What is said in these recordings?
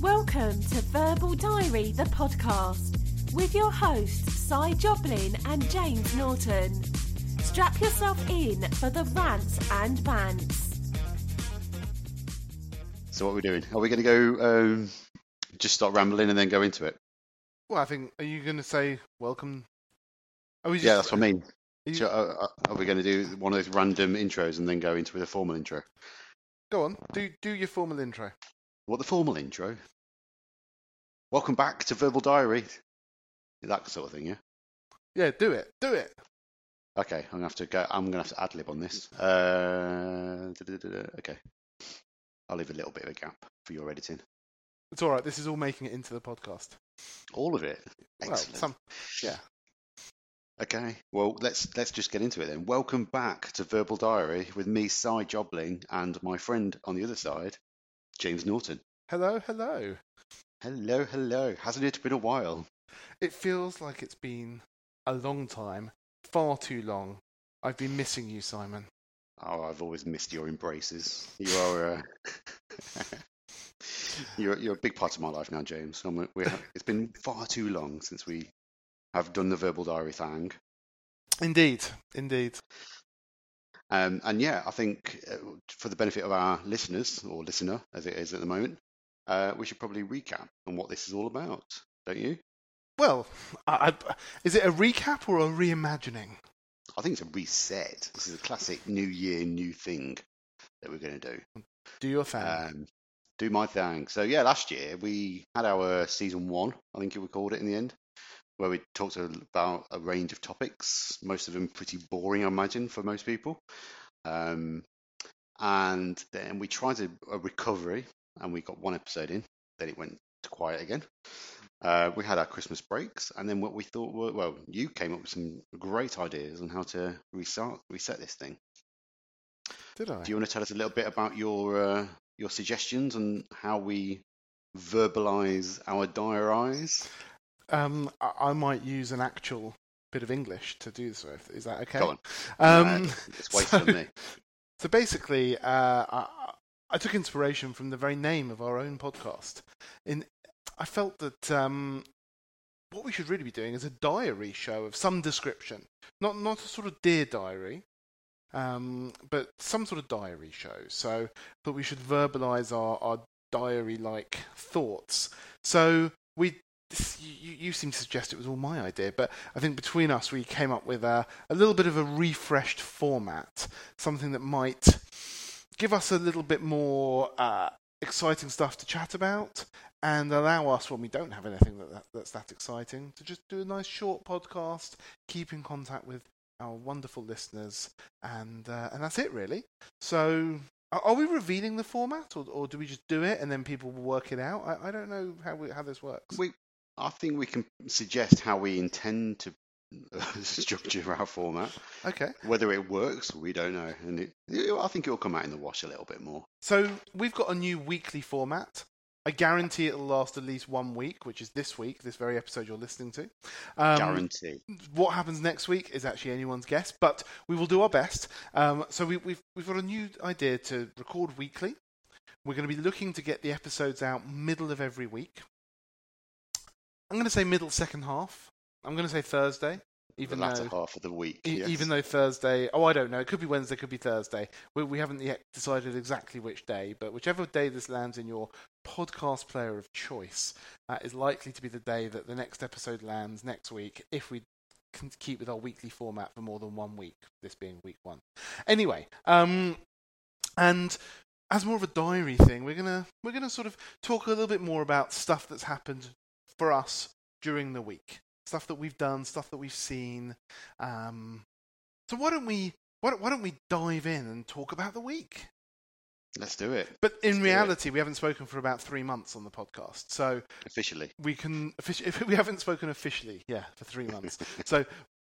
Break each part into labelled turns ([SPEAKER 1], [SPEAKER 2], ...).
[SPEAKER 1] Welcome to Verbal Diary, the podcast, with your hosts, Si Jobling and James Norton. Strap yourself in for the rants and bants.
[SPEAKER 2] So what are we doing? Are we going to go um, just start rambling and then go into it?
[SPEAKER 3] Well, I think, are you going to say welcome? Are we just,
[SPEAKER 2] yeah, that's what I mean.
[SPEAKER 3] are you-
[SPEAKER 2] So, uh, uh, are we going to do one of those random intros and then go into with a formal intro?
[SPEAKER 3] Go on, do do your formal intro.
[SPEAKER 2] What the formal intro? Welcome back to Verbal Diary. That sort of thing, yeah.
[SPEAKER 3] Yeah, do it, do it.
[SPEAKER 2] Okay, I'm gonna have to go. I'm gonna have to ad lib on this. Uh, okay, I'll leave a little bit of a gap for your editing.
[SPEAKER 3] It's all right. This is all making it into the podcast.
[SPEAKER 2] All of it.
[SPEAKER 3] Well, some, yeah.
[SPEAKER 2] Okay, well let's let's just get into it then. Welcome back to Verbal Diary with me, Si Jobling, and my friend on the other side, James Norton.
[SPEAKER 3] Hello, hello.
[SPEAKER 2] Hello, hello. Hasn't it been a while?
[SPEAKER 3] It feels like it's been a long time, far too long. I've been missing you, Simon.
[SPEAKER 2] Oh, I've always missed your embraces. You are. Uh... you're you're a big part of my life now, James. I'm, we have, it's been far too long since we have done the Verbal Diary thing.
[SPEAKER 3] Indeed, indeed.
[SPEAKER 2] Um, and yeah, I think uh, for the benefit of our listeners, or listener as it is at the moment, uh, we should probably recap on what this is all about, don't you?
[SPEAKER 3] Well, I, I, is it a recap or a reimagining?
[SPEAKER 2] I think it's a reset. This is a classic New Year, new thing that we're going to do.
[SPEAKER 3] Do your thing.
[SPEAKER 2] Um, do my thing. So yeah, last year we had our season one, I think we called it in the end, where we talked about a range of topics. Most of them pretty boring, I imagine, for most people. Um, and then we tried a, a recovery, and we got one episode in. Then it went quiet again. Uh, we had our Christmas breaks, and then what we thought were well, you came up with some great ideas on how to restart reset this thing.
[SPEAKER 3] Did I?
[SPEAKER 2] Do you want to tell us a little bit about your uh, your suggestions and how we verbalize our diaries?
[SPEAKER 3] Um, I, I might use an actual bit of English to do this with. Is that okay?
[SPEAKER 2] Go on.
[SPEAKER 3] Um,
[SPEAKER 2] it's wasted on me.
[SPEAKER 3] So basically, uh, I, I took inspiration from the very name of our own podcast. In, I felt that um, what we should really be doing is a diary show of some description, not not a sort of dear diary, um, but some sort of diary show. So that we should verbalise our, our diary-like thoughts. So we. This- You, you seem to suggest it was all my idea, but I think between us we came up with a, a little bit of a refreshed format, something that might give us a little bit more uh, exciting stuff to chat about and allow us, when we don't have anything that, that, that's that exciting, to just do a nice short podcast, keep in contact with our wonderful listeners, and uh, and that's it really. So. Are we revealing the format, or, or do we just do it and then people will work it out? I, I don't know how we, how this works.
[SPEAKER 2] We, I think we can suggest how we intend to structure our format.
[SPEAKER 3] Okay.
[SPEAKER 2] Whether it works, we don't know, and it, I think it will come out in the wash a little bit more.
[SPEAKER 3] So we've got a new weekly format. I guarantee it'll last at least one week, which is this week, this very episode you're listening to. Um,
[SPEAKER 2] Guarantee.
[SPEAKER 3] what happens next week is actually anyone's guess, but we will do our best. Um, so we, we've we've got a new idea to record weekly. We're going to be looking to get the episodes out middle of every week. I'm going to say middle second half. I'm going to say Thursday, even
[SPEAKER 2] the latter
[SPEAKER 3] though
[SPEAKER 2] half of the week.
[SPEAKER 3] E-
[SPEAKER 2] yes.
[SPEAKER 3] Even though Thursday, oh, I don't know. It could be Wednesday, could be Thursday. We, we haven't yet decided exactly which day, but whichever day this lands in your podcast player of choice uh, is likely to be the day that the next episode lands next week if we can keep with our weekly format for more than one week, this being week one. Anyway, um, and as more of a diary thing, we're gonna we're gonna sort of talk a little bit more about stuff that's happened for us during the week, stuff that we've done, stuff that we've seen. Um, so why don't we why don't, why don't we dive in and talk about the week?
[SPEAKER 2] Let's do it
[SPEAKER 3] But in
[SPEAKER 2] Let's
[SPEAKER 3] reality, we haven't spoken for about three months on the podcast, so
[SPEAKER 2] officially.
[SPEAKER 3] we can we haven't spoken officially, yeah, for three months. so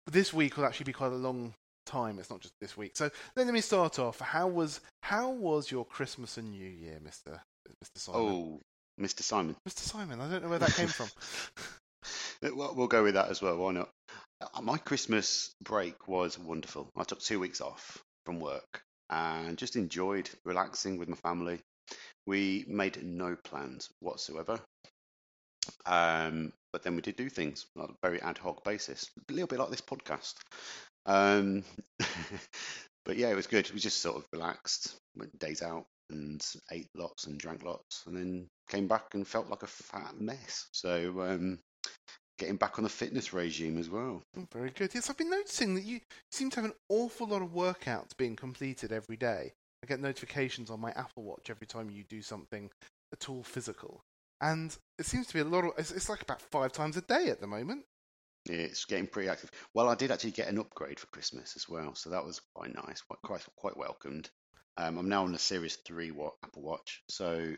[SPEAKER 3] this week will actually be quite a long time. It's not just this week. So then let me start off. How was how was your Christmas and New Year, Mister Mister Simon?
[SPEAKER 2] Oh, Mr. Simon.
[SPEAKER 3] Mr. Simon, I don't know where that came from.
[SPEAKER 2] Well, we'll go with that as well. Why not? Uh, My Christmas break was wonderful. I took two weeks off from work and just enjoyed relaxing with my family. we made no plans whatsoever. Um, but then we did do things on a very ad hoc basis, a little bit like this podcast. Um, but yeah, it was good. We just sort of relaxed, went days out and ate lots and drank lots, and then came back and felt like a fat mess. So um, getting back on the fitness regime as well.
[SPEAKER 3] Oh, Very good. Yes, I've been noticing that you seem to have an awful lot of workouts being completed every day. I get notifications on my Apple Watch every time you do something at all physical. And it seems to be a lot of, it's, it's like about five times a day at the moment.
[SPEAKER 2] It's getting pretty active. Well, I did actually get an upgrade for Christmas as well, so that was quite nice, quite quite, quite welcomed. Um, I'm now on the Series 3 Apple Watch, so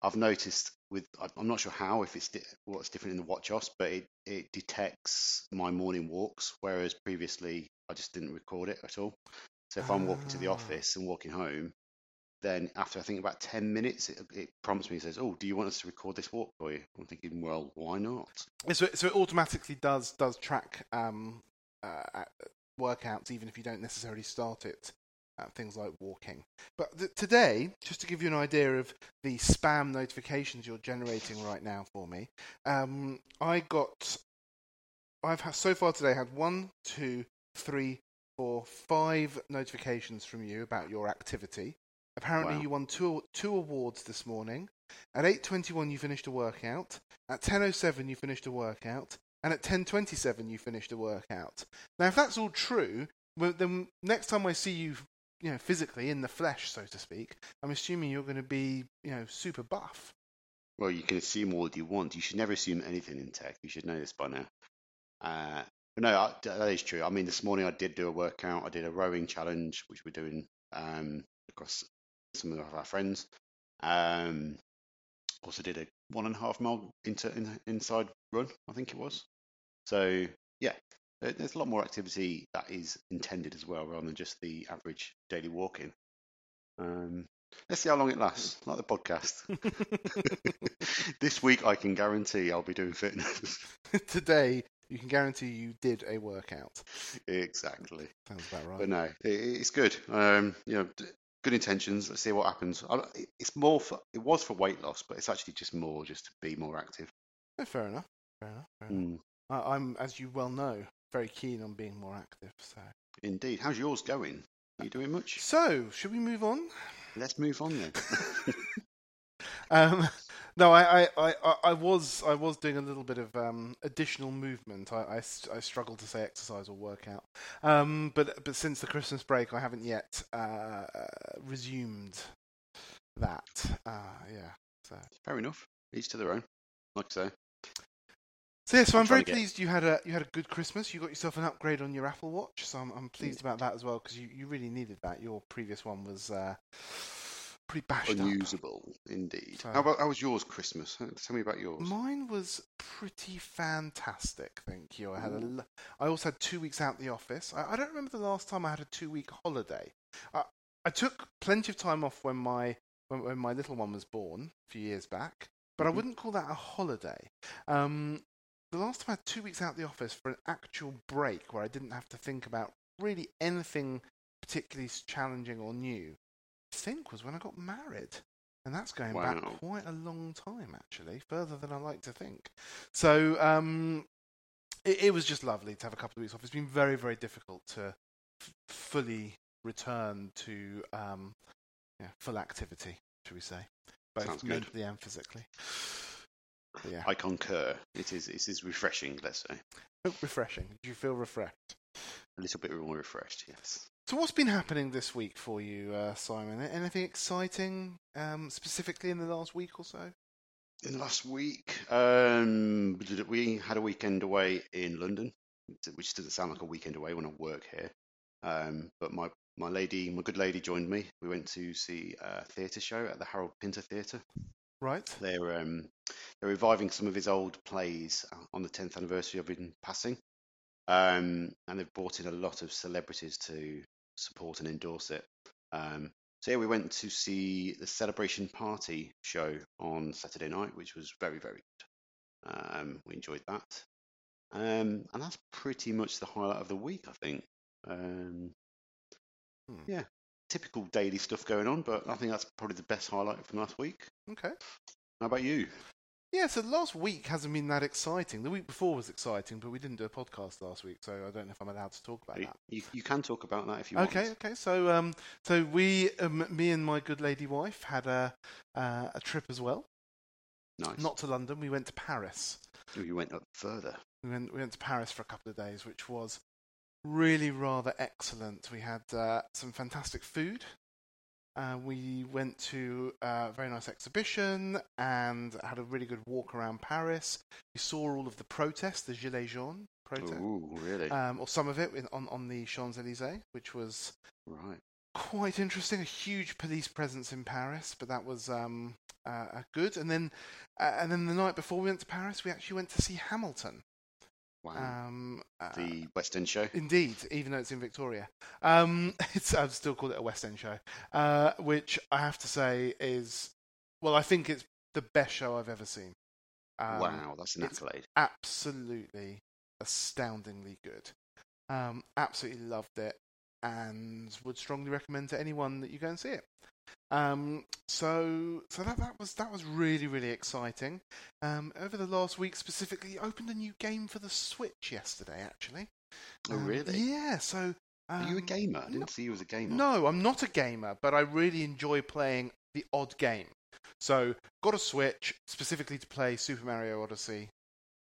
[SPEAKER 2] I've noticed with I'm not sure how if it's di- what's different in the Watch OS, but it, it detects my morning walks, whereas previously I just didn't record it at all. So if I'm walking to the
[SPEAKER 3] Ah.
[SPEAKER 2] office and walking home, then after I think about 10 minutes, it, it prompts me and says, "Oh, do you want us to record this walk for you?" I'm thinking, well, why not?
[SPEAKER 3] So, so it automatically does does track um, uh, uh, workouts, even if you don't necessarily start it. Uh, things like walking. But th- today, just to give you an idea of the spam notifications you're generating right now for me, um, I got. I've ha- so far today had one, two, three, four, five notifications from you about your activity. Apparently,
[SPEAKER 2] Wow.
[SPEAKER 3] you won two two awards this morning. At 8:21 you finished a workout. At 10:07 you finished a workout, and at 10:27 you finished a workout. Now, if that's all true, well, then next time I see you, you know, physically in the flesh, so to speak, I'm assuming you're going to be, you know, super buff.
[SPEAKER 2] Well, you can assume all that you want. You should never assume anything in tech. You should know this by now. Uh, no, I, that is true. I mean, this morning I did do a workout. I did a rowing challenge, which we're doing um, across some of our friends. Um, also did a one and a half mile into in, inside run, I think it was. So yeah, there's a lot more activity that is intended as well, rather than just the average daily walking. Um, let's see how long it lasts, like the podcast. this week, I can guarantee I'll be doing fitness.
[SPEAKER 3] Today, you can guarantee you did a workout.
[SPEAKER 2] exactly.
[SPEAKER 3] Sounds about right.
[SPEAKER 2] But no, it, it's good. Um, you know, good intentions. Let's see what happens. It's more for it was for weight loss, but it's actually just more just to be more active.
[SPEAKER 3] Oh, fair enough. Fair enough. Fair enough.
[SPEAKER 2] Mm,
[SPEAKER 3] I, I'm, as you well know, very keen on being more active. So,
[SPEAKER 2] indeed. How's yours going? Are you doing much?
[SPEAKER 3] so should we move on?
[SPEAKER 2] Let's move on then.
[SPEAKER 3] Um, no, I, I, I, I- I was I was doing a little bit of um, additional movement. i i struggle to say exercise or workout, um, but but since the Christmas break, I haven't yet uh, resumed that. Uh, yeah. So
[SPEAKER 2] Fair enough. Each to their own. Like I say.
[SPEAKER 3] So yeah. So
[SPEAKER 2] I'm
[SPEAKER 3] I'm very
[SPEAKER 2] get-
[SPEAKER 3] pleased you had a you had a good Christmas. You got yourself an upgrade on your Apple Watch, so I'm I'm pleased about that as well because you, you really needed that. Your previous one was uh, pretty bashed up.
[SPEAKER 2] Unusable, indeed.
[SPEAKER 3] So-
[SPEAKER 2] How about how was yours Christmas? Uh, Tell me about yours.
[SPEAKER 3] Mine was pretty fantastic, thank you. I had a l- I also had two weeks out the office. I, I don't remember the last time I had a two week holiday. I, I took plenty of time off when my when, when my little one was born a few years back, but I
[SPEAKER 2] Mhm.
[SPEAKER 3] wouldn't call that a holiday. Um, the last time I had two weeks out of the office for an actual break where I didn't have to think about really anything particularly challenging or new, I think was when I got married. And that's going back quite a long time, actually, further than I like to think. So um, it, it was just lovely to have a couple of weeks off. It's been very, very difficult to f- fully return to um, yeah, full activity, should we say, both
[SPEAKER 2] Sounds good.
[SPEAKER 3] mentally and physically. Yeah,
[SPEAKER 2] I concur. It is it is refreshing, let's say.
[SPEAKER 3] refreshing. Do you feel refreshed?
[SPEAKER 2] A little bit more refreshed, yes.
[SPEAKER 3] So, what's been happening this week for you, uh, Simon? Anything exciting, um, specifically in the last week or so?
[SPEAKER 2] In the last week, um, we had a weekend away in London, which doesn't sound like a weekend away when I work here. Um, but my, my lady, my good lady, joined me. We went to see a theatre show at the Harold Pinter Theatre.
[SPEAKER 3] Right.
[SPEAKER 2] They're um, they're reviving some of his old plays on the 10th anniversary of him passing, um, and they've brought in a lot of celebrities to support and endorse it. Um, so yeah, we went to see the Celebration Party show on Saturday night, which was very very good. Um, we enjoyed that, um, and that's pretty much the highlight of the week, I think. Um,
[SPEAKER 3] Hmm.
[SPEAKER 2] yeah, typical daily stuff going on, but I think that's probably the best highlight from last week.
[SPEAKER 3] Okay.
[SPEAKER 2] How about you?
[SPEAKER 3] Yeah, so the last week hasn't been that exciting. The week before was exciting, but we didn't do a podcast last week, so I don't know if I'm allowed to talk about
[SPEAKER 2] You,
[SPEAKER 3] that.
[SPEAKER 2] you, you can talk about that if you
[SPEAKER 3] Okay,
[SPEAKER 2] want.
[SPEAKER 3] okay. Okay. So, um, so we, um, me and my good lady wife, had a uh, a trip as well.
[SPEAKER 2] Nice.
[SPEAKER 3] Not to London. We went to Paris.
[SPEAKER 2] Oh, you went up further.
[SPEAKER 3] We went, we went to Paris for a couple of days, which was really rather excellent. We had uh, some fantastic food. Uh, we went to a very nice exhibition and had a really good walk around Paris. We saw all of the protests, the Gilets jaunes protest,
[SPEAKER 2] Ooh, really?
[SPEAKER 3] um, or some of it in, on, on the Champs Elysees, which was
[SPEAKER 2] right.
[SPEAKER 3] quite interesting. A huge police presence in Paris, but that was um, uh, uh, good. And then, uh, and then the night before we went to Paris, we actually went to see Hamilton.
[SPEAKER 2] Wow.
[SPEAKER 3] Um, uh,
[SPEAKER 2] the West End show.
[SPEAKER 3] Indeed, even though it's in Victoria, um, it's I've still called it a West End show, uh, which I have to say is, well, I think it's the best show I've ever seen. Um,
[SPEAKER 2] wow, that's an accolade.
[SPEAKER 3] absolutely astoundingly good. Um, absolutely loved it, and would strongly recommend to anyone that you go and see it. Um, so, so that that was that was really really exciting. Um, over the last week, specifically, opened a new game for the Switch yesterday. Actually,
[SPEAKER 2] Oh,
[SPEAKER 3] Um,
[SPEAKER 2] really?
[SPEAKER 3] Yeah. So,
[SPEAKER 2] Are you a
[SPEAKER 3] um,
[SPEAKER 2] gamer? I didn't
[SPEAKER 3] no-
[SPEAKER 2] see you as a gamer.
[SPEAKER 3] no, I'm not a gamer, but I really enjoy playing the odd game. So, got a Switch specifically to play Super Mario Odyssey.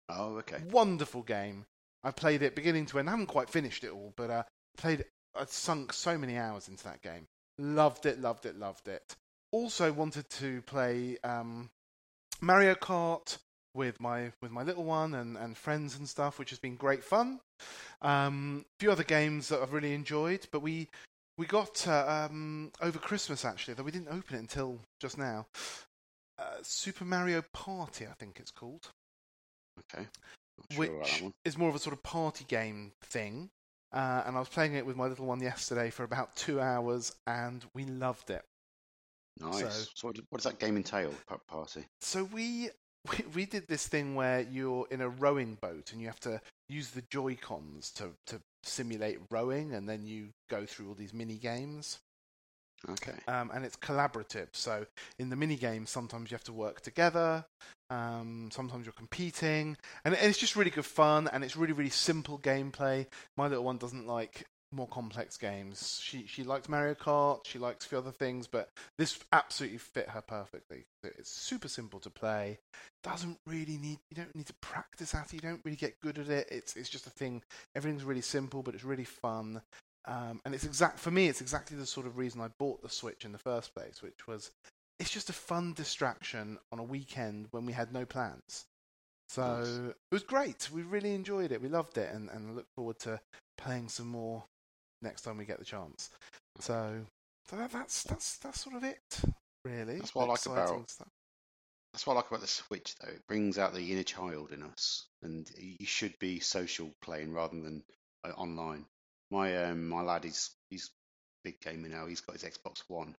[SPEAKER 2] Oh, okay.
[SPEAKER 3] Wonderful game. I played it beginning to end. I haven't quite finished it all, but uh, played. I sunk so many hours into that game. Loved it, loved it, loved it. Also wanted to play um, Mario Kart with my with my little one and, and friends and stuff, which has been great fun. Um, a few other games that I've really enjoyed, but we we got uh, um, over Christmas actually, though we didn't open it until just now. Uh, Super Mario Party, I think it's called
[SPEAKER 2] Okay. Sure
[SPEAKER 3] which is more of a sort of party game thing. Uh, and I was playing it with my little one yesterday for about two hours, and we loved it.
[SPEAKER 2] Nice.
[SPEAKER 3] so-
[SPEAKER 2] So, what, what does that game entail? Party.
[SPEAKER 3] So we, we we did this thing where you're in a rowing boat, and you have to use the Joy Cons to to simulate rowing, and then you go through all these mini games.
[SPEAKER 2] Okay.
[SPEAKER 3] um, and it's collaborative. So in the mini games, sometimes you have to work together. Um, sometimes you're competing, and, and it's just really good fun. And it's really really simple gameplay. My little one doesn't like more complex games. She she likes Mario Kart. She likes a few other things, but this absolutely fit her perfectly. It's super simple to play. Doesn't really need you don't need to practice at it. You don't really get good at it. It's it's just a thing. Everything's really simple, but it's really fun. Um, and it's exact for me. It's exactly the sort of reason I bought the Switch in the first place, which was it's just a fun distraction on a weekend when we had no plans. So
[SPEAKER 2] Nice.
[SPEAKER 3] it was great. We really enjoyed it. We loved it, and, and I look forward to playing some more next time we get the chance. So, so that, that's that's that's sort of it, really.
[SPEAKER 2] That's what I like about-
[SPEAKER 3] stuff.
[SPEAKER 2] That's what I like about the Switch, though. It brings out the inner child in us, and you should be social playing rather than uh, online. My um, my lad is he's a big gamer now. He's got his Xbox One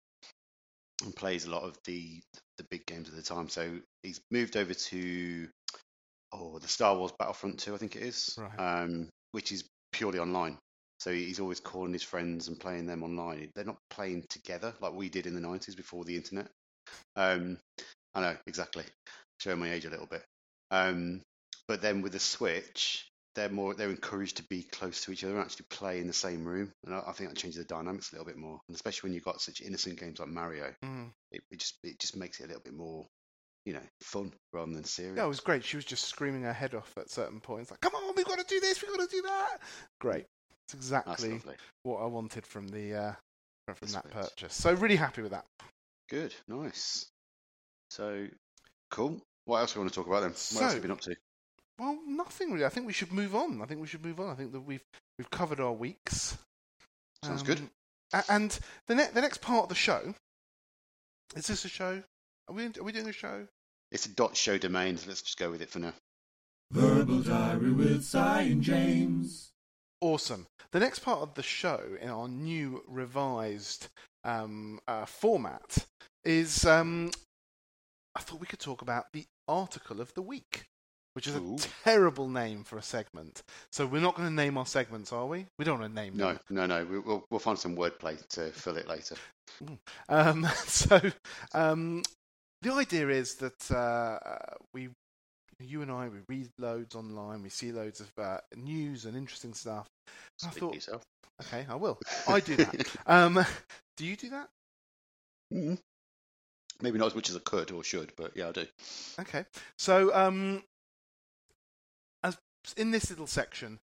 [SPEAKER 2] and plays a lot of the the big games at the time. So he's moved over to oh the Star Wars Battlefront 2, I think it is,
[SPEAKER 3] Right.
[SPEAKER 2] um, which is purely online. So he's always calling his friends and playing them online. They're not playing together like we did in the 90s before the internet. Um, I know exactly, showing my age a little bit. Um, but then with the Switch, they're more they're encouraged to be close to each other and actually play in the same room, and I, I think that changes the dynamics a little bit more. And especially when you've got such innocent games like Mario,
[SPEAKER 3] Mm.
[SPEAKER 2] it, it just it just makes it a little bit more, you know, fun rather than serious.
[SPEAKER 3] Yeah, it was great. She was just screaming her head off at certain points, like, "Come on, we've got to do this. We've got to do that." Great. It's
[SPEAKER 2] That's
[SPEAKER 3] exactly what I wanted from the uh, from that purchase. So really happy with that.
[SPEAKER 2] Good, nice. So cool. What else do we want to talk about then? What else have you been up to?
[SPEAKER 3] Well, nothing really. I think we should move on. I think we should move on. I think that we've we've covered our weeks.
[SPEAKER 2] Sounds good.
[SPEAKER 3] Um, a- And the ne- the next part of the show is this a show? Are we are we doing a show?
[SPEAKER 2] It's a dot show domain, so let's just go with it for now.
[SPEAKER 4] Verbal Diary with Si and James.
[SPEAKER 3] Awesome. The next part of the show in our new revised um, uh, format is um, I thought we could talk about the article of the week, which is a terrible name for a segment. So we're not going to name our segments, are we? We don't want to name
[SPEAKER 2] No,
[SPEAKER 3] them.
[SPEAKER 2] no, no. no. we'll we'll find some wordplay to fill it later.
[SPEAKER 3] Um, so um, the idea is that uh, we, you and I, we read loads online, we see loads of uh, news and interesting stuff. I
[SPEAKER 2] Speak for
[SPEAKER 3] thought-
[SPEAKER 2] yourself.
[SPEAKER 3] Okay, I will. I do that. um, do you do that?
[SPEAKER 2] Mm. Maybe not as much as I could or should, but yeah, I do.
[SPEAKER 3] Okay. So, um, in this little section,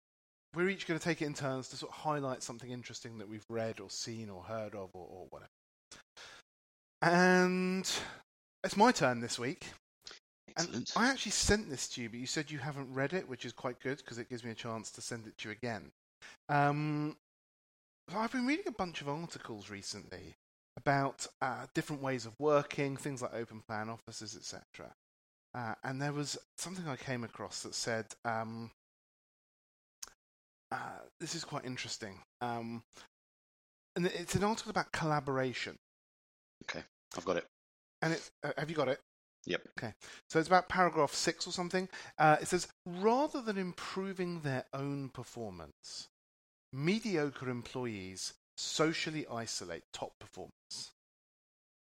[SPEAKER 3] we're each going to take it in turns to sort of highlight something interesting that we've read or seen or heard of or, or whatever. And it's my turn this week. And
[SPEAKER 2] Excellent.
[SPEAKER 3] I actually sent this to you, but you said you haven't read it, which is quite good because it gives me a chance to send it to you again. Um, I've been reading a bunch of articles recently about uh, different ways of working, things like open plan offices, etc. Uh, and there was something I came across that said, um, uh, this is quite interesting. Um, and it's an article about collaboration.
[SPEAKER 2] Okay, I've got it.
[SPEAKER 3] And it, uh, have you got it?
[SPEAKER 2] Yep.
[SPEAKER 3] Okay. So it's about paragraph six or something. Uh, it says, rather than improving their own performance, mediocre employees socially isolate top performers.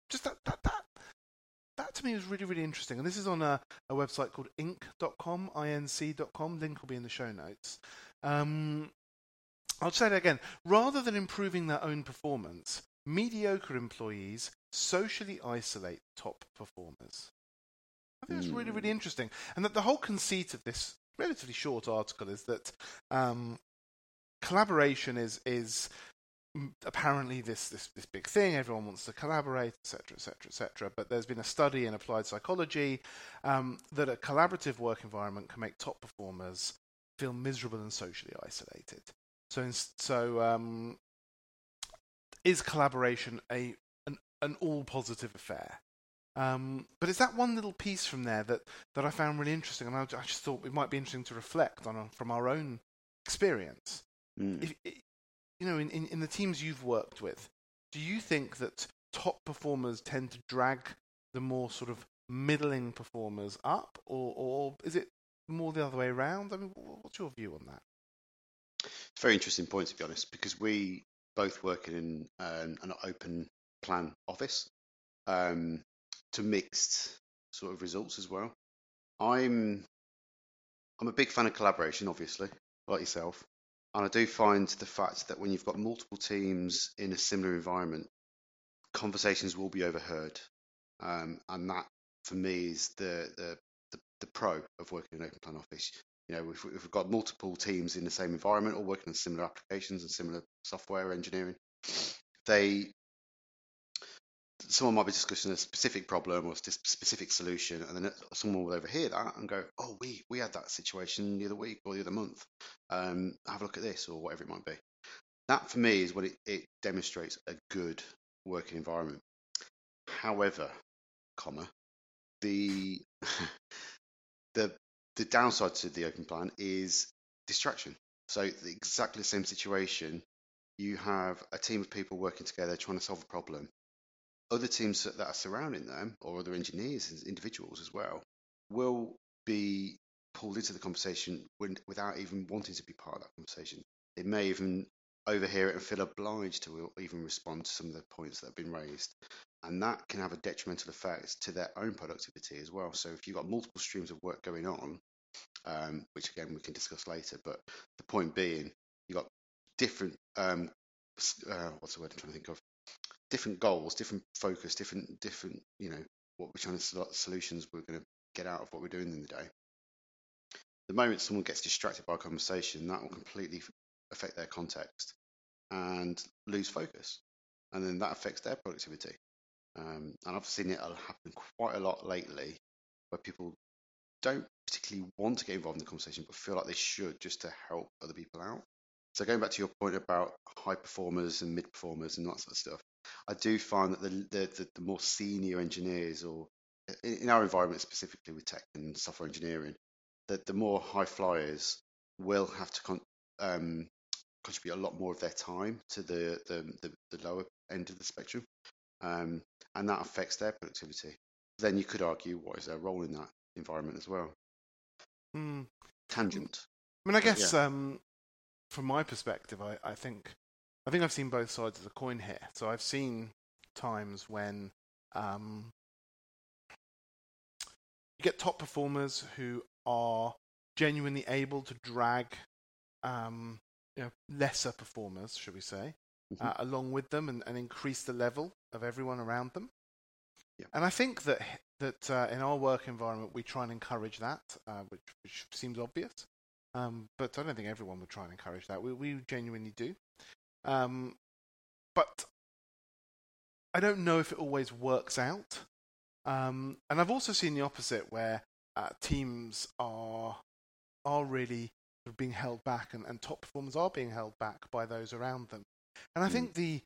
[SPEAKER 3] Just that, that, that, that to me was really, really interesting. And this is on a, a website called inc.com, inc.com. Link will be in the show notes. Um, I'll say that again. Rather than improving their own performance, mediocre employees socially isolate top performers. I think that's really, really
[SPEAKER 2] Hmm.
[SPEAKER 3] interesting. And that the whole conceit of this relatively short article is that um, collaboration is is mm, apparently this, this this big thing. Everyone wants to collaborate, etc., etc., etc. But there's been a study in applied psychology um, that a collaborative work environment can make top performers feel miserable and socially isolated. So, in, so um, is collaboration a an, an all positive affair? Um, but it's that one little piece from there that, that I found really interesting, and I, I just thought it might be interesting to reflect on from our own experience.
[SPEAKER 2] Mm.
[SPEAKER 3] If, you know, in, in, in the teams you've worked with, do you think that top performers tend to drag the more sort of middling performers up, or, or is it more the other way around? I mean, what's your view on that?
[SPEAKER 2] It's a very interesting point, to be honest, because we both work in um, an open plan office um, to mixed sort of results as well. I'm I'm a big fan of collaboration, obviously, like yourself, and I do find the fact that when you've got multiple teams in a similar environment, conversations will be overheard, um, and that for me is the the the, the pro of working in an open plan office. You know, if, if we've got multiple teams in the same environment or working on similar applications and similar software engineering, they someone might be discussing a specific problem or a specific solution, and then someone will overhear that and go, "Oh, we we had that situation the other week or the other month. Um, have a look at this or whatever it might be." That for me is what it, it demonstrates a good working environment. However, comma the the the downside to the open plan is distraction. So exactly the same situation. You have a team of people working together trying to solve a problem. Other teams that are surrounding them, or other engineers and individuals as well, will be pulled into the conversation when, without even wanting to be part of that conversation. They may even overhear it and feel obliged to even respond to some of the points that have been raised. And that can have a detrimental effect to their own productivity as well. So if you've got multiple streams of work going on, um, which again we can discuss later, but the point being, you've got different, um, uh, what's the word I'm trying to think of? Different goals, different focus, different, different, you know, what we're trying to solutions we're going to get out of what we're doing in the day. The moment someone gets distracted by a conversation, that will completely affect their context and lose focus, and then that affects their productivity. Um, and I've seen it happen quite a lot lately, where people don't particularly want to get involved in the conversation, but feel like they should just to help other people out. So going back to your point about high performers and mid performers and that sort of stuff, I do find that the the, the, more senior engineers, or in, our environment specifically with tech and software engineering, that the more high flyers will have to con- um, contribute a lot more of their time to the the, the, the lower end of the spectrum, um, and that affects their productivity. Then you could argue what is their role in that environment as well.
[SPEAKER 3] Mm.
[SPEAKER 2] Tangent.
[SPEAKER 3] I mean, I guess um, from my perspective, I, I think I think I've seen both sides of the coin here. So I've seen times when um, you get top performers who are genuinely able to drag um, you know, lesser performers, should we say,
[SPEAKER 2] Mhm.
[SPEAKER 3] uh, along with them and, and increase the level of everyone around them.
[SPEAKER 2] Yeah.
[SPEAKER 3] And I think that that uh, in our work environment we try and encourage that, uh, which, which seems obvious. Um, but I don't think everyone would try and encourage that. We we genuinely do. Um, but I don't know if it always works out. Um, and I've also seen the opposite, where uh, teams are are really being held back, and, and top performers are being held back by those around them. And I
[SPEAKER 2] Mm.
[SPEAKER 3] think the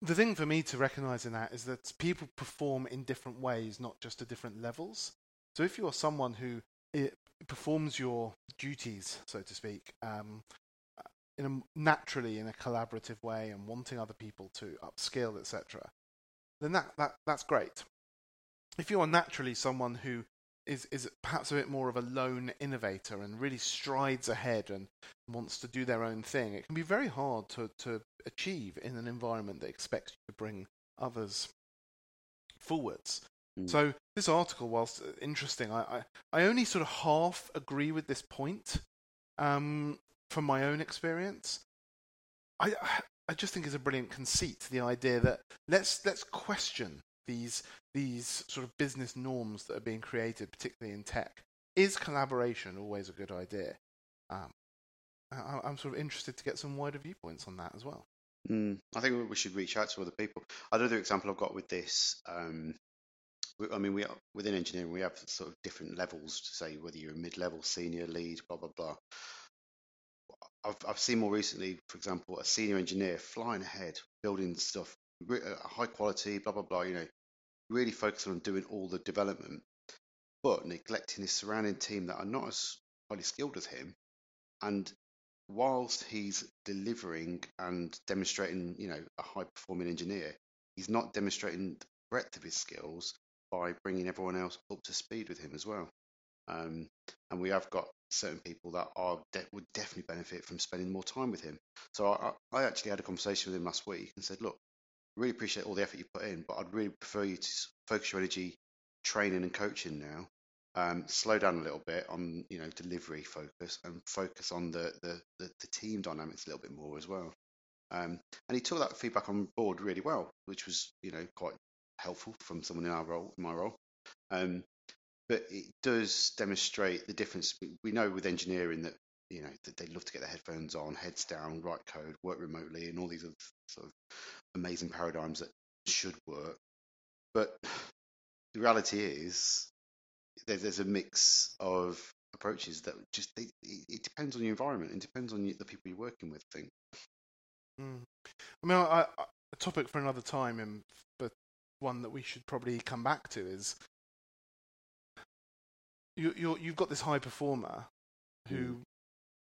[SPEAKER 3] the thing for me to recognise in that is that people perform in different ways, not just at different levels. So if you're someone who i performs your duties, so to speak, um, in a, naturally in a collaborative way and wanting other people to upskill, etc., then that, that that's great. If you are naturally someone who is is perhaps a bit more of a lone innovator and really strides ahead and wants to do their own thing, it can be very hard to, to achieve in an environment that expects you to bring others forwards.
[SPEAKER 2] Mm.
[SPEAKER 3] So this article, whilst interesting, I, I, I only sort of half agree with this point um, from my own experience. I I just think it's a brilliant conceit, the idea that let's let's question these these sort of business norms that are being created, particularly in tech. Is collaboration always a good idea? Um, I, I'm sort of interested to get some wider viewpoints on that as well.
[SPEAKER 2] Mm, I think we should reach out to other people. Another example I've got with this, um, I mean, we are, within engineering we have sort of different levels to say whether you're a mid-level, senior, lead, blah blah blah. I've I've seen more recently, for example, a senior engineer flying ahead, building stuff uh, high quality, blah blah blah. You know, really focusing on doing all the development, but neglecting his surrounding team that are not as highly skilled as him, and whilst he's delivering and demonstrating, you know, a high performing engineer, he's not demonstrating the breadth of his skills by bringing everyone else up to speed with him as well. Um, and we have got certain people that are de- would definitely benefit from spending more time with him. So I, I actually had a conversation with him last week and said, look, really appreciate all the effort you put in, but I'd really prefer you to focus your energy training and coaching now um, slow down a little bit on you know delivery focus and focus on the the, the, the team dynamics a little bit more as well. Um, and he took that feedback on board really well, which was you know quite helpful from someone in our role, in my role. Um, but it does demonstrate the difference. We- know with engineering that you know that they love to get their headphones on, heads down, write code, work remotely, and all these other sort of amazing paradigms that should work. But the reality is there's, there's a mix of approaches that just it, it depends on your environment and depends on the people you're working with. I think.
[SPEAKER 3] Mm. I mean, I, I, a topic for another time, and one that we should probably come back to is you, you're, you've got this high performer who
[SPEAKER 2] Mm.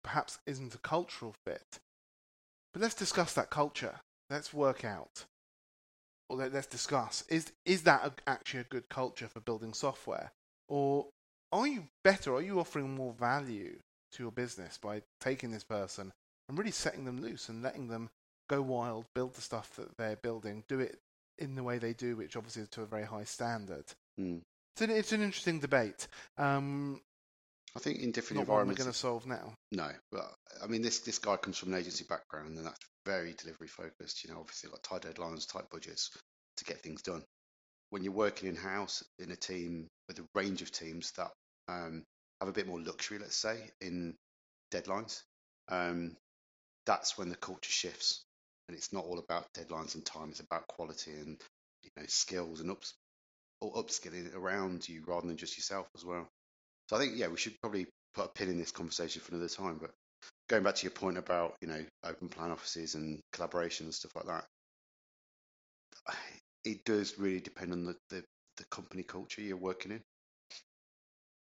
[SPEAKER 3] perhaps isn't a cultural fit, but let's discuss that culture. Let's work out, or let, let's discuss is is that a, actually a good culture for building software, or are you better? Are you offering more value to your business by taking this person and really setting them loose and letting them go wild, build the stuff that they're building, do it in the way they do, which obviously is to a very high standard.
[SPEAKER 2] Mm.
[SPEAKER 3] It's an, it's an interesting debate. Um,
[SPEAKER 2] I think in different
[SPEAKER 3] not one we're going to solve now.
[SPEAKER 2] no. But I mean, this this guy comes from an agency background, and that's very delivery focused. You know, obviously got tight deadlines, tight budgets to get things done. When you're working in house in a team with a range of teams that um, have a bit more luxury, let's say, in deadlines, um, that's when the culture shifts, and it's not all about deadlines and time. It's about quality and you know skills and ups or upskilling around you rather than just yourself as well. So I think yeah, we should probably put a pin in this conversation for another time. But going back to your point about you know open plan offices and collaboration and stuff like that, it does really depend on the the, the company culture you're working in.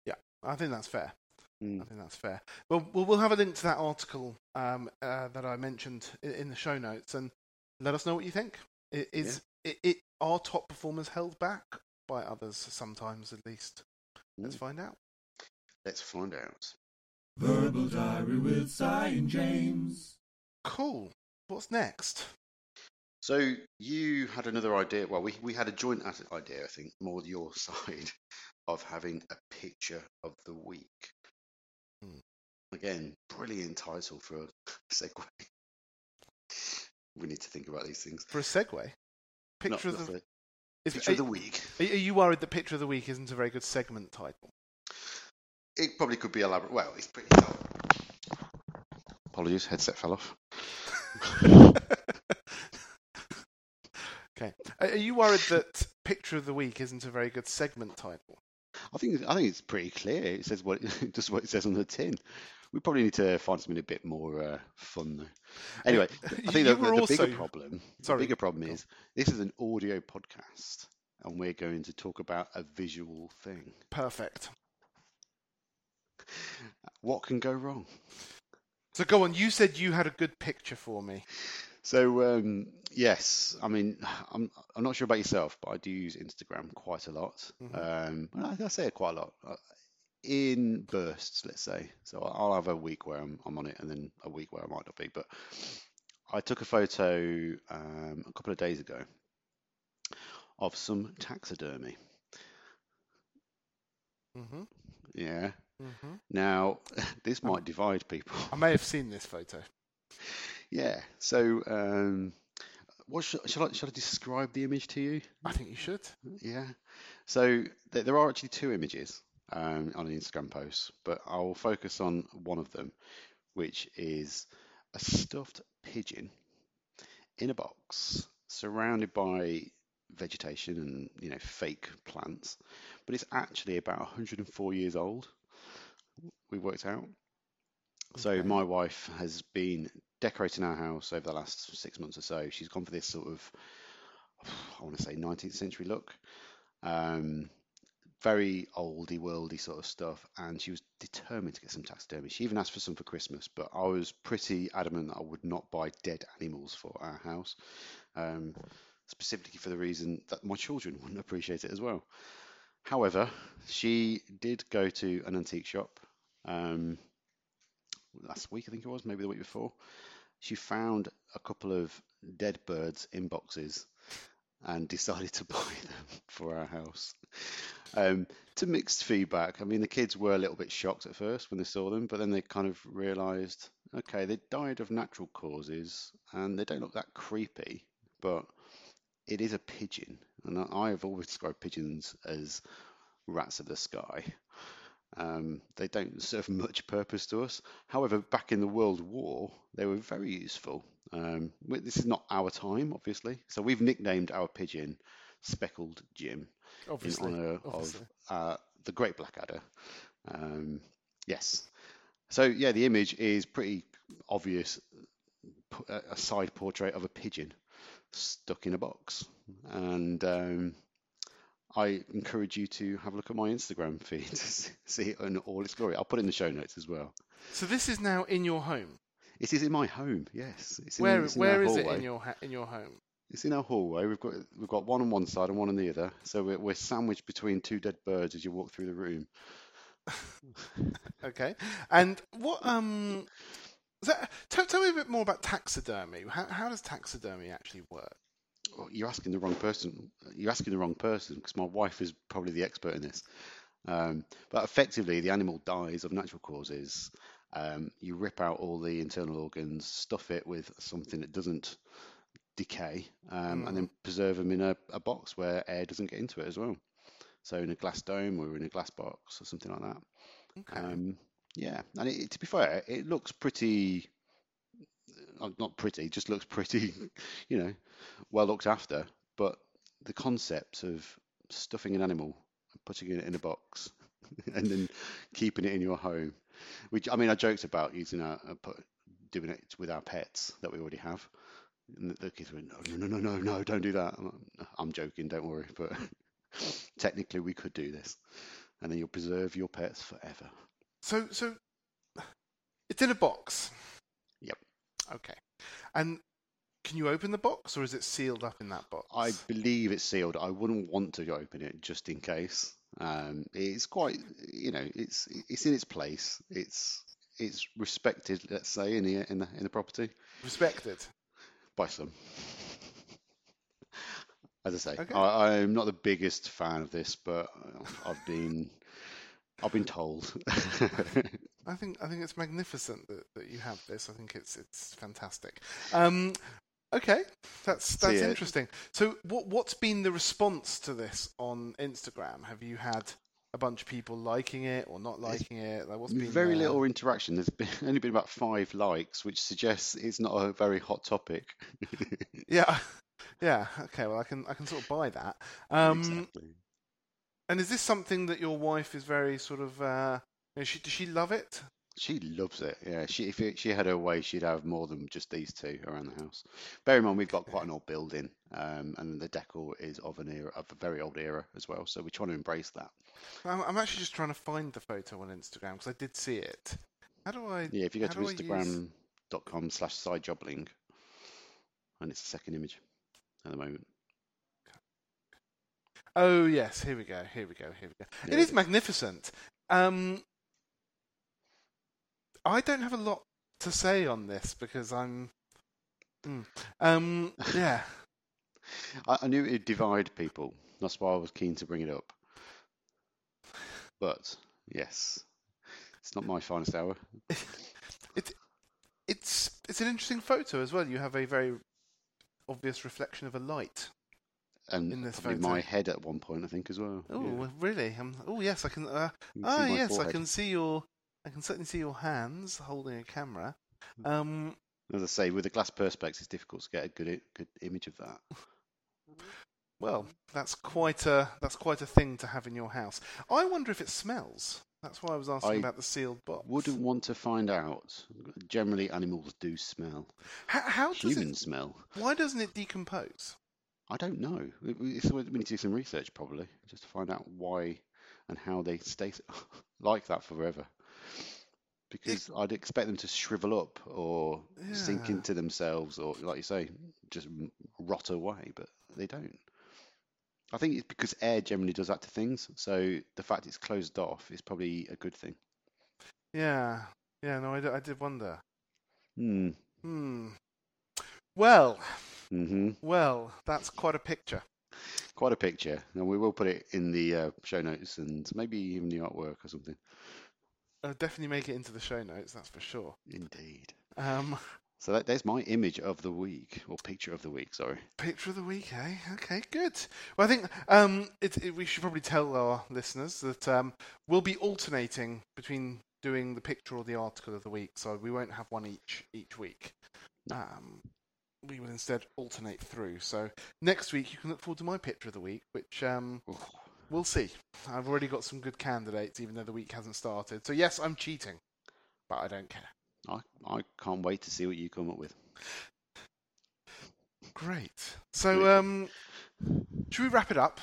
[SPEAKER 3] Yeah, I think that's fair.
[SPEAKER 2] Mm.
[SPEAKER 3] I think that's fair. Well, we'll, we'll have a link to that article um, uh, that I mentioned i- in the show notes, and let us know what you think. I- Is it, it are top performers held back by others sometimes, at least? Let's
[SPEAKER 2] Mm.
[SPEAKER 3] find out.
[SPEAKER 2] Let's find out.
[SPEAKER 4] Verbal Diary with Si and James.
[SPEAKER 3] Cool. What's next?
[SPEAKER 2] So you had another idea. Well, we, we had a joint idea, I think, more your side, of having a picture of the week.
[SPEAKER 3] Hmm.
[SPEAKER 2] Again, brilliant title for a segue. We need to think about these things.
[SPEAKER 3] For a segue. Picture
[SPEAKER 2] Not
[SPEAKER 3] of the is,
[SPEAKER 2] picture
[SPEAKER 3] are,
[SPEAKER 2] of the week.
[SPEAKER 3] are you worried that picture of the week isn't a very good segment title?
[SPEAKER 2] It probably could be elaborate. Well, it's pretty. Apologies, headset fell off.
[SPEAKER 3] okay. Are you worried that picture of the week isn't a very good segment title?
[SPEAKER 2] I think I think it's pretty clear. It says what just what it says on the tin. We probably need to find something a bit more uh, fun though. Anyway, I think
[SPEAKER 3] you
[SPEAKER 2] the, the, the
[SPEAKER 3] also-
[SPEAKER 2] bigger problem,
[SPEAKER 3] Sorry,
[SPEAKER 2] the bigger problem is this is an audio podcast, and we're going to talk about a visual thing.
[SPEAKER 3] Perfect.
[SPEAKER 2] What can go wrong?
[SPEAKER 3] So go on. You said you had a good picture for me.
[SPEAKER 2] So um, yes, I mean I'm I'm not sure about yourself, but I do use Instagram quite a lot.
[SPEAKER 3] Mhm.
[SPEAKER 2] Um, I, I say it quite a lot uh, in bursts, let's say. So I'll have a week where I'm I'm on it, and then a week where I might not be. But I took a photo um, a couple of days ago of some taxidermy.
[SPEAKER 3] Mm-hmm.
[SPEAKER 2] Yeah.
[SPEAKER 3] hmm
[SPEAKER 2] Now this might divide people.
[SPEAKER 3] I may have seen this photo.
[SPEAKER 2] Yeah. So um, what should, shall I shall I describe the image to you?
[SPEAKER 3] I think you should.
[SPEAKER 2] Yeah. So th- there are actually two images um, on an Instagram post, but I'll focus on one of them, which is a stuffed pigeon in a box surrounded by vegetation and you know fake plants, but it's actually about 104 years old. We worked out. So my wife has been decorating our house over the last six months or so. She's gone for this sort of, I want to say, 19th century look. Um, very oldie worldy sort of stuff, and she was determined to get some taxidermy. She even asked for some for Christmas, but I was pretty adamant that I would not buy dead animals for our house, um, specifically for the reason that my children wouldn't appreciate it as well. However, she did go to an antique shop um, last week, I think it was, maybe the week before. She found a couple of dead birds in boxes and decided to buy them for our house. Um, to mixed feedback. I mean, the kids were a little bit shocked at first when they saw them, but then they kind of realised, okay, they died of natural causes and they don't look that creepy, but it is a pigeon, and I I have always described pigeons as rats of the sky. Um, they don't serve much purpose to us. However, back in the World War, they were very useful. Um, this is not our time, obviously, so we've nicknamed our pigeon Speckled Jim
[SPEAKER 3] Obviously.
[SPEAKER 2] in honour
[SPEAKER 3] obviously.
[SPEAKER 2] of uh, the Great Blackadder. Um, yes. So yeah, the image is pretty obvious. A side portrait of a pigeon stuck in a box, and um, I encourage you to have a look at my Instagram feed to see it in all its glory. I'll put it in the show notes as well.
[SPEAKER 3] So this is now in your home.
[SPEAKER 2] It is in my home. Yes, it's in,
[SPEAKER 3] Where
[SPEAKER 2] it's in
[SPEAKER 3] where
[SPEAKER 2] our
[SPEAKER 3] it in your ha- in your home?
[SPEAKER 2] It's in our hallway. We've got we've got one on one side and one on the other. So we're, we're sandwiched between two dead birds as you walk through the room.
[SPEAKER 3] Okay. And what um is that, tell, tell me a bit more about taxidermy. How how does taxidermy actually work?
[SPEAKER 2] Oh, You're asking the wrong person. You're asking the wrong person because my wife is probably the expert in this. Um, but effectively, the animal dies of natural causes. Um, you rip out all the internal organs, stuff it with something that doesn't decay, um, and then preserve them in a, a box where air doesn't get into it as well. So in a glass dome or in a glass box or something like that.
[SPEAKER 3] Okay.
[SPEAKER 2] Um, yeah, and it, to be fair, it looks pretty. Uh, Not pretty, just looks pretty, you know, well looked after. But the concept of stuffing an animal, and putting it in a box, and then keeping it in your home, which I mean, I joked about using our, uh, doing it with our pets that we already have. And the- kids went, no, no, no, no, no, don't do that. I'm, I'm joking, don't worry. But technically, we could do this, and then you'll preserve your pets forever.
[SPEAKER 3] So so it's in a box. Okay. And can you open the box or is it sealed up in that box?
[SPEAKER 2] I believe it's sealed. I wouldn't want to open it just in case. Um, it's quite, you know, it's it's in its place. It's it's respected, let's say, in the in the in the property
[SPEAKER 3] Respected.
[SPEAKER 2] by some. As I say,
[SPEAKER 3] Okay.
[SPEAKER 2] I, I'm not the biggest fan of this, but I've been I've been told.
[SPEAKER 3] I think I think it's magnificent that, that you have this. I think it's it's fantastic. Um, okay, that's that's
[SPEAKER 2] yeah.
[SPEAKER 3] interesting. So, what what's been the response to this on Instagram? Have you had a bunch of people liking it or not liking it? Like, what's been
[SPEAKER 2] Very
[SPEAKER 3] the-
[SPEAKER 2] little interaction. There's been, only been about five likes, which suggests it's not a very hot topic.
[SPEAKER 3] Yeah, yeah. Okay, well, I can I can sort of buy that. Um,
[SPEAKER 2] exactly.
[SPEAKER 3] And is this something that your wife is very sort of? Uh, you know, she does she love it?
[SPEAKER 2] She loves it. Yeah, she if it, she had her way, she'd have more than just these two around the house. Bear in mind, we've got quite an old building, um, and the decor is of an era, of a very old era as well. So we're trying to embrace that.
[SPEAKER 3] I'm, I'm actually just trying to find the photo on Instagram because I did see it. How do I?
[SPEAKER 2] Yeah, if you go to
[SPEAKER 3] do I use-
[SPEAKER 2] Instagram.com slash sijobling, and it's the second image at the moment.
[SPEAKER 3] Oh yes, here we go. Here we go. Here we go.
[SPEAKER 2] Yeah.
[SPEAKER 3] It is magnificent. Um, I don't have a lot to say on this because I'm. Mm. Um, yeah.
[SPEAKER 2] I, I knew it'd divide people. That's why I was keen to bring it up. But yes, it's not my finest hour.
[SPEAKER 3] It's it's it's an interesting photo as well. You have a very obvious reflection of a light.
[SPEAKER 2] And
[SPEAKER 3] In this photo.
[SPEAKER 2] my head at one point, I think, as well.
[SPEAKER 3] Oh,
[SPEAKER 2] Yeah.
[SPEAKER 3] really? Um, oh, yes, I can. Uh,
[SPEAKER 2] can
[SPEAKER 3] ah, yes, I can see your. I can certainly see your hands holding a camera. Um,
[SPEAKER 2] As I say, with the glass perspex, it's difficult to get a good good image of that.
[SPEAKER 3] well, that's quite a that's quite a thing to have in your house. I wonder if it smells. That's why I was asking
[SPEAKER 2] I
[SPEAKER 3] about the sealed box.
[SPEAKER 2] Wouldn't want to find out. Generally, animals do smell.
[SPEAKER 3] How, how does
[SPEAKER 2] Humans
[SPEAKER 3] it?
[SPEAKER 2] smell.
[SPEAKER 3] Why doesn't it decompose?
[SPEAKER 2] I don't know. It's- we need to do some research probably, just to find out why and how they stay like that forever. Because I'd expect them to shrivel up or sink into themselves, or like you say, just rot away. But they don't. I think it's because air generally does that to things. So the fact it's closed off is probably a good thing.
[SPEAKER 3] Yeah, yeah. No, I, d- I did wonder.
[SPEAKER 2] Hmm.
[SPEAKER 3] Hmm. Well,
[SPEAKER 2] hmm
[SPEAKER 3] well, that's quite a picture.
[SPEAKER 2] Quite a picture, and we will put it in the uh, show notes and maybe even the artwork or something.
[SPEAKER 3] I'll definitely make it into the show notes. That's for sure.
[SPEAKER 2] Indeed.
[SPEAKER 3] Um,
[SPEAKER 2] So that, there's my image of the week, or picture of the week. Sorry.
[SPEAKER 3] Picture of the week, eh? Okay, good. Well, I think um, it, it, we should probably tell our listeners that um, we'll be alternating between doing the picture or the article of the week, so we won't have one each each week. Um, we will instead alternate through. So next week you can look forward to my picture of the week, which um, we'll see. I've already got some good candidates, even though the week hasn't started. So yes, I'm cheating, but I don't care.
[SPEAKER 2] I I can't wait to see what you come up with.
[SPEAKER 3] Great. So um, should we wrap it up?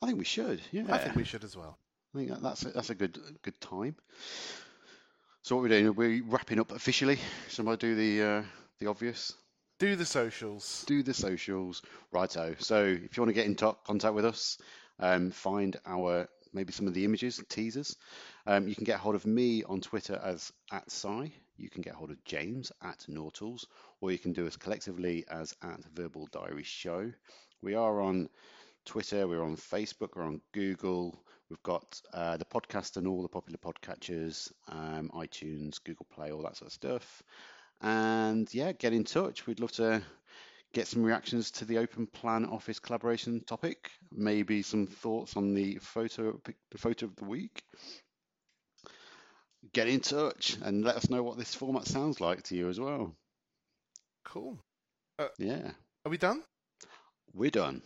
[SPEAKER 2] I think we should. Yeah.
[SPEAKER 3] I think we should as well.
[SPEAKER 2] I think that's a, that's a good good time. So what we're doing? We're wrapping up officially. Somebody do the uh, the obvious.
[SPEAKER 3] Do the socials.
[SPEAKER 2] do the socials. Righto. So if you want to get in to- contact with us, um, find our maybe some of the images, teasers. Um, you can get hold of me on Twitter as at Si. You can get hold of James at Nautals, or you can do us collectively as at Verbal Diary Show. We are on Twitter, we're on Facebook, we're on Google. We've got uh, the podcast and all the popular podcatchers, um, iTunes, Google Play, all that sort of stuff. And yeah, get in touch. We'd love to get some reactions to the open plan office collaboration topic. Maybe some thoughts on the photo the photo of the week. Get in touch and let us know what this format sounds like to you as well.
[SPEAKER 3] Cool.
[SPEAKER 2] Uh, yeah,
[SPEAKER 3] Are we done?
[SPEAKER 2] we're done.